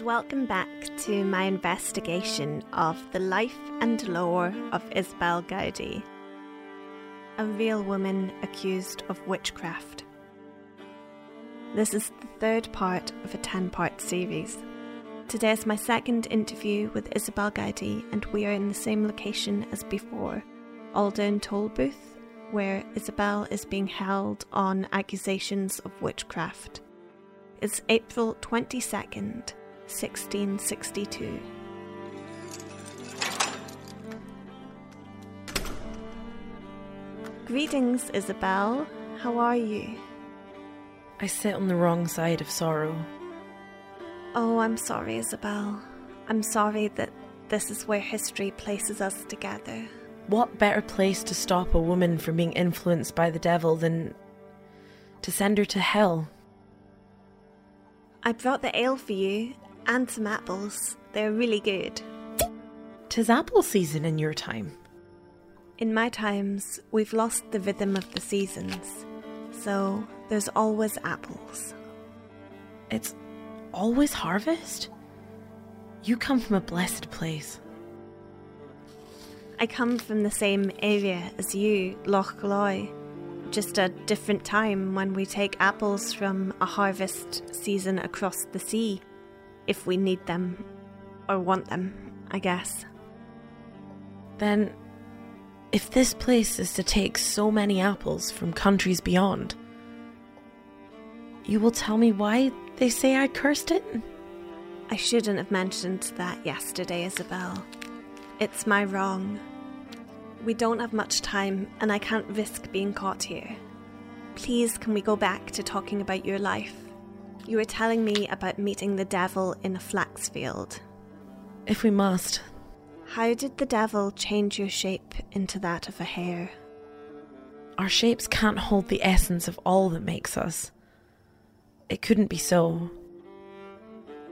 And welcome back to my investigation of the life and lore of Isobel Gowdie, a real woman accused of witchcraft. This is the third part of a 10 part series. Today is my second interview with Isobel Gowdie, and we are in the same location as before Auldearn Tolbooth, where Isobel is being held on accusations of witchcraft. It's April 22nd, 1662. Greetings, Isobel. How are you? I sit on the wrong side of sorrow. Oh, I'm sorry, Isobel. I'm sorry that this is where history places us together. What better place to stop a woman from being influenced by the devil than to send her to hell? I brought the ale for you and some apples. They're really good. Tis apple season in your time. In my times, we've lost the rhythm of the seasons, so there's always apples. It's always harvest? You come from a blessed place. I come from the same area as you, Loch Loy, just a different time when we take apples from a harvest season across the sea, if we need them or want them, I guess. Then, if this place is to take so many apples from countries beyond, you will tell me why they say I cursed it? I shouldn't have mentioned that yesterday, Isobel. It's my wrong. We don't have much time, and I can't risk being caught here. Please, can we go back to talking about your life? You were telling me about meeting the devil in a flax field. If we must. How did the devil change your shape into that of a hare? Our shapes can't hold the essence of all that makes us. It couldn't be so.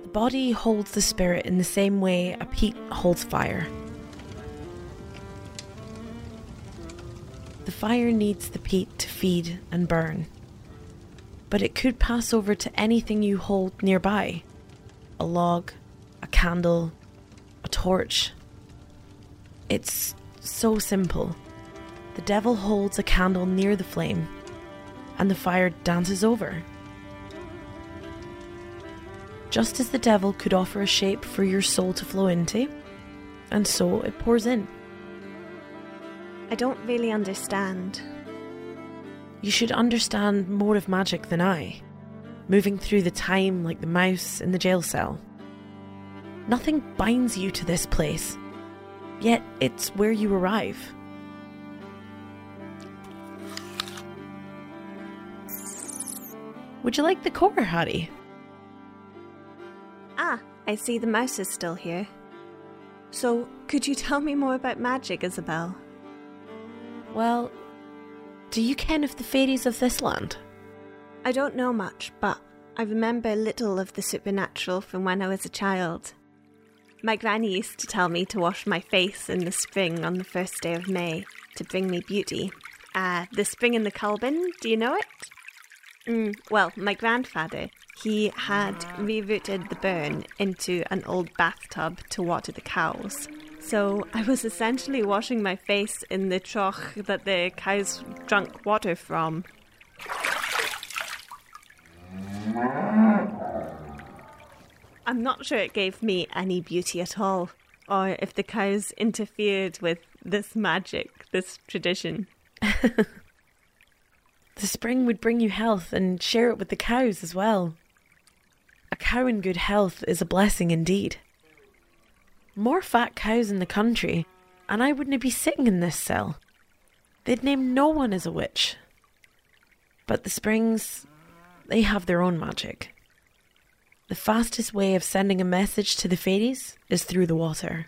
The body holds the spirit in the same way a peat holds fire. The fire needs the peat to feed and burn. But it could pass over to anything you hold nearby a log, a candle, a torch. It's so simple. The devil holds a candle near the flame, and the fire dances over. Just as the devil could offer a shape for your soul to flow into, and so it pours in. I don't really understand. You should understand more of magic than I, moving through the time like the mouse in the jail cell. Nothing binds you to this place, yet it's where you arrive. Would you like the core, Hattie? Ah, I see the mouse is still here. So, could you tell me more about magic, Isobel? Well, do you ken of the fairies of this land? I don't know much, but I remember little of the supernatural from when I was a child. My granny used to tell me to wash my face in the spring on the first day of May to bring me beauty. Uh, the spring in the Culbin, do you know it? Mm, well, my grandfather, he had rerouted the burn into an old bathtub to water the cows. So I was essentially washing my face in the trough that the cows drank water from. I'm not sure it gave me any beauty at all, or if the cows interfered with this magic, this tradition. the spring would bring you health and share it with the cows as well. A cow in good health is a blessing indeed. More fat cows in the country, and I wouldn't be sitting in this cell. They'd name no one as a witch. But the springs, they have their own magic. The fastest way of sending a message to the fairies is through the water.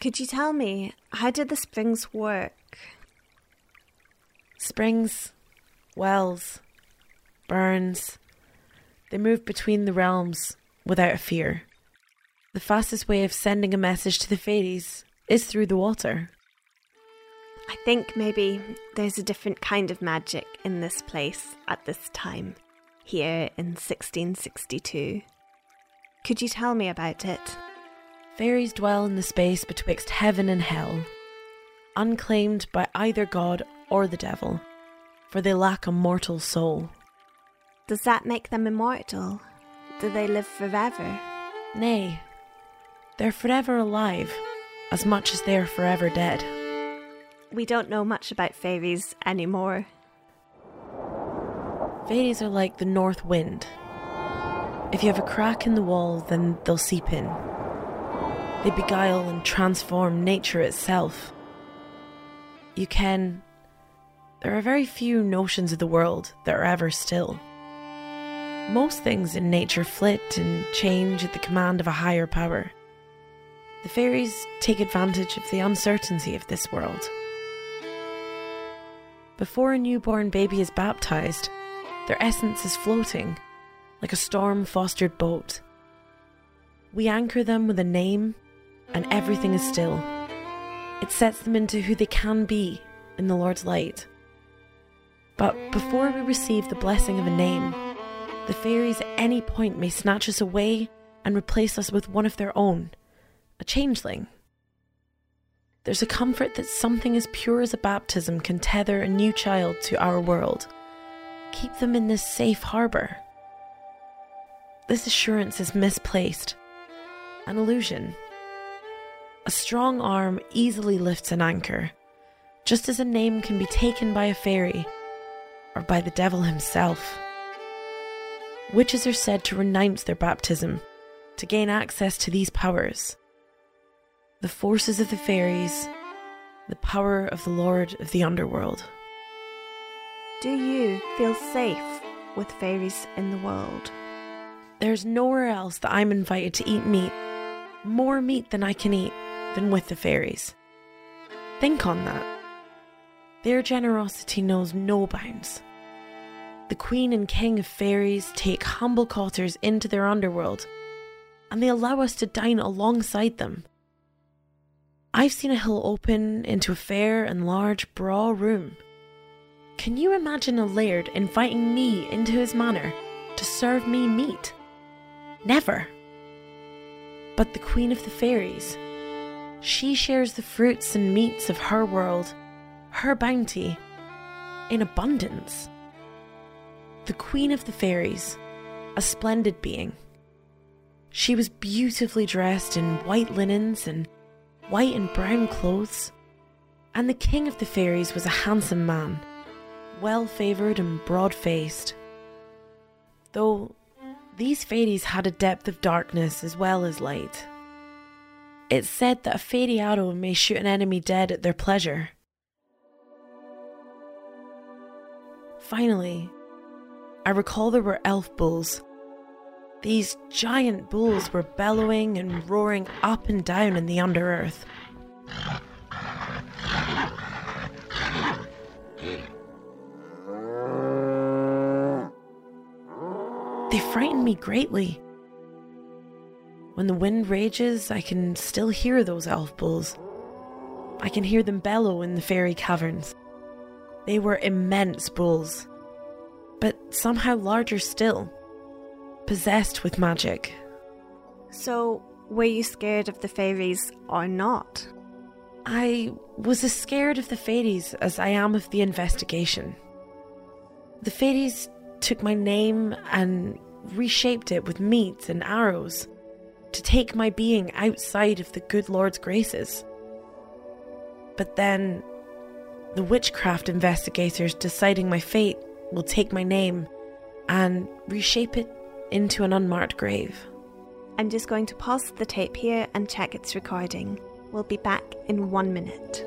Could you tell me, how did the springs work? Springs, wells, burns, they move between the realms without a fear. The fastest way of sending a message to the fairies is through the water. I think maybe there's a different kind of magic in this place at this time. here in 1662. Could you tell me about it? Fairies dwell in the space betwixt heaven and hell, unclaimed by either God or the devil, for they lack a mortal soul. Does that make them immortal? Do they live forever? Nay, they're forever alive, as much as they are forever dead. We don't know much about fairies anymore. Fairies are like the north wind. If you have a crack in the wall, then they'll seep in. They beguile and transform nature itself. You can. There are very few notions of the world that are ever still. Most things in nature flit and change at the command of a higher power. The fairies take advantage of the uncertainty of this world. Before a newborn baby is baptized, their essence is floating, like a storm fostered boat. We anchor them with a name, and everything is still. It sets them into who they can be in the Lord's light. But before we receive the blessing of a name, the fairies at any point may snatch us away and replace us with one of their own, a changeling. There's a comfort that something as pure as a baptism can tether a new child to our world, keep them in this safe harbour. This assurance is misplaced, an illusion. A strong arm easily lifts an anchor, just as a name can be taken by a fairy or by the devil himself. Witches are said to renounce their baptism to gain access to these powers the forces of the fairies, the power of the Lord of the Underworld. Do you feel safe with fairies in the world? There's nowhere else that I'm invited to eat meat, more meat than I can eat, than with the fairies. Think on that. Their generosity knows no bounds. The Queen and King of Fairies take humble cotters into their underworld, and they allow us to dine alongside them. I've seen a hill open into a fair and large braw room. Can you imagine a laird inviting me into his manor to serve me meat? Never. But the Queen of the Fairies, she shares the fruits and meats of her world, her bounty, in abundance. The Queen of the Fairies, a splendid being. She was beautifully dressed in white linens and white and brown clothes. And the king of the fairies was a handsome man, well favoured and broad faced. Though these fairies had a depth of darkness as well as light. It's said that a fairy arrow may shoot an enemy dead at their pleasure. Finally, I recall there were elf bulls these giant bulls were bellowing and roaring up and down in the underearth. They frighten me greatly. When the wind rages, I can still hear those elf bulls. I can hear them bellow in the fairy caverns. They were immense bulls, but somehow larger still possessed with magic. So, were you scared of the fairies or not? I was as scared of the fairies as I am of the investigation. The fairies took my name and reshaped it with meat and arrows to take my being outside of the good Lord's graces. But then, the witchcraft investigators deciding my fate will take my name and reshape it into an unmarked grave. I'm just going to pause the tape here and check its recording. We'll be back in one minute.